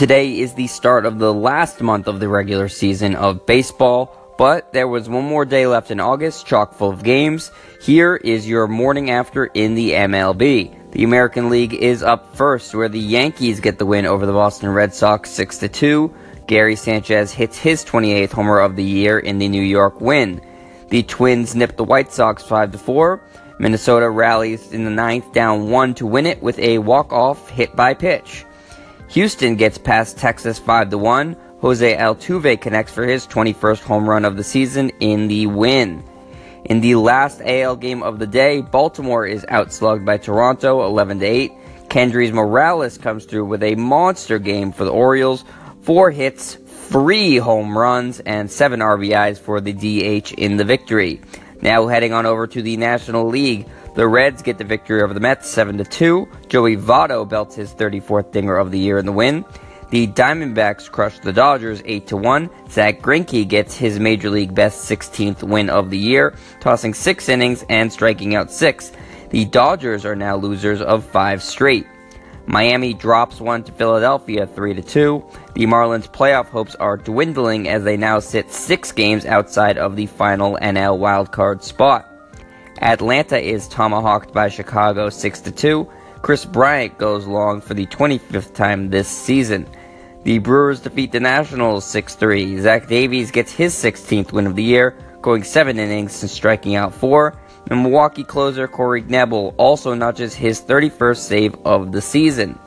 Today is the start of the last month of the regular season of baseball, but there was one more day left in August, chock full of games. Here is your morning after in the MLB. The American League is up first, where the Yankees get the win over the Boston Red Sox 6 2. Gary Sanchez hits his 28th homer of the year in the New York win. The Twins nip the White Sox 5 4. Minnesota rallies in the ninth, down one to win it with a walk-off hit by pitch. Houston gets past Texas 5 1. Jose Altuve connects for his 21st home run of the season in the win. In the last AL game of the day, Baltimore is outslugged by Toronto 11 8. Kendrys Morales comes through with a monster game for the Orioles. Four hits, three home runs, and seven RBIs for the DH in the victory. Now heading on over to the National League. The Reds get the victory over the Mets 7 2. Joey Votto belts his 34th dinger of the year in the win. The Diamondbacks crush the Dodgers 8 1. Zack Greinke gets his Major League best 16th win of the year, tossing 6 innings and striking out 6. The Dodgers are now losers of 5 straight. Miami drops one to Philadelphia 3 2. The Marlins playoff hopes are dwindling as they now sit 6 games outside of the final NL wildcard spot. Atlanta is tomahawked by Chicago 6 2. Kris Bryant goes long for the 25th time this season. The Brewers defeat the Nationals 6 3. Zach Davies gets his 16th win of the year, going 7 innings and striking out 4. And Milwaukee closer Corey Knebel also notches his 31st save of the season.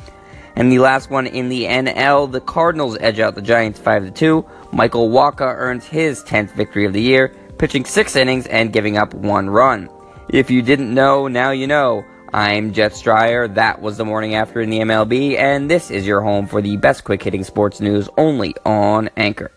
And the last one in the NL, the Cardinals edge out the Giants 5 2. Michael Wacha earns his 10th victory of the year, pitching 6 innings and giving up 1 run. If you didn't know, now you know. I'm Jet Stryer. That was the morning after in the MLB, and this is your home for the best quick hitting sports news only on Anchor.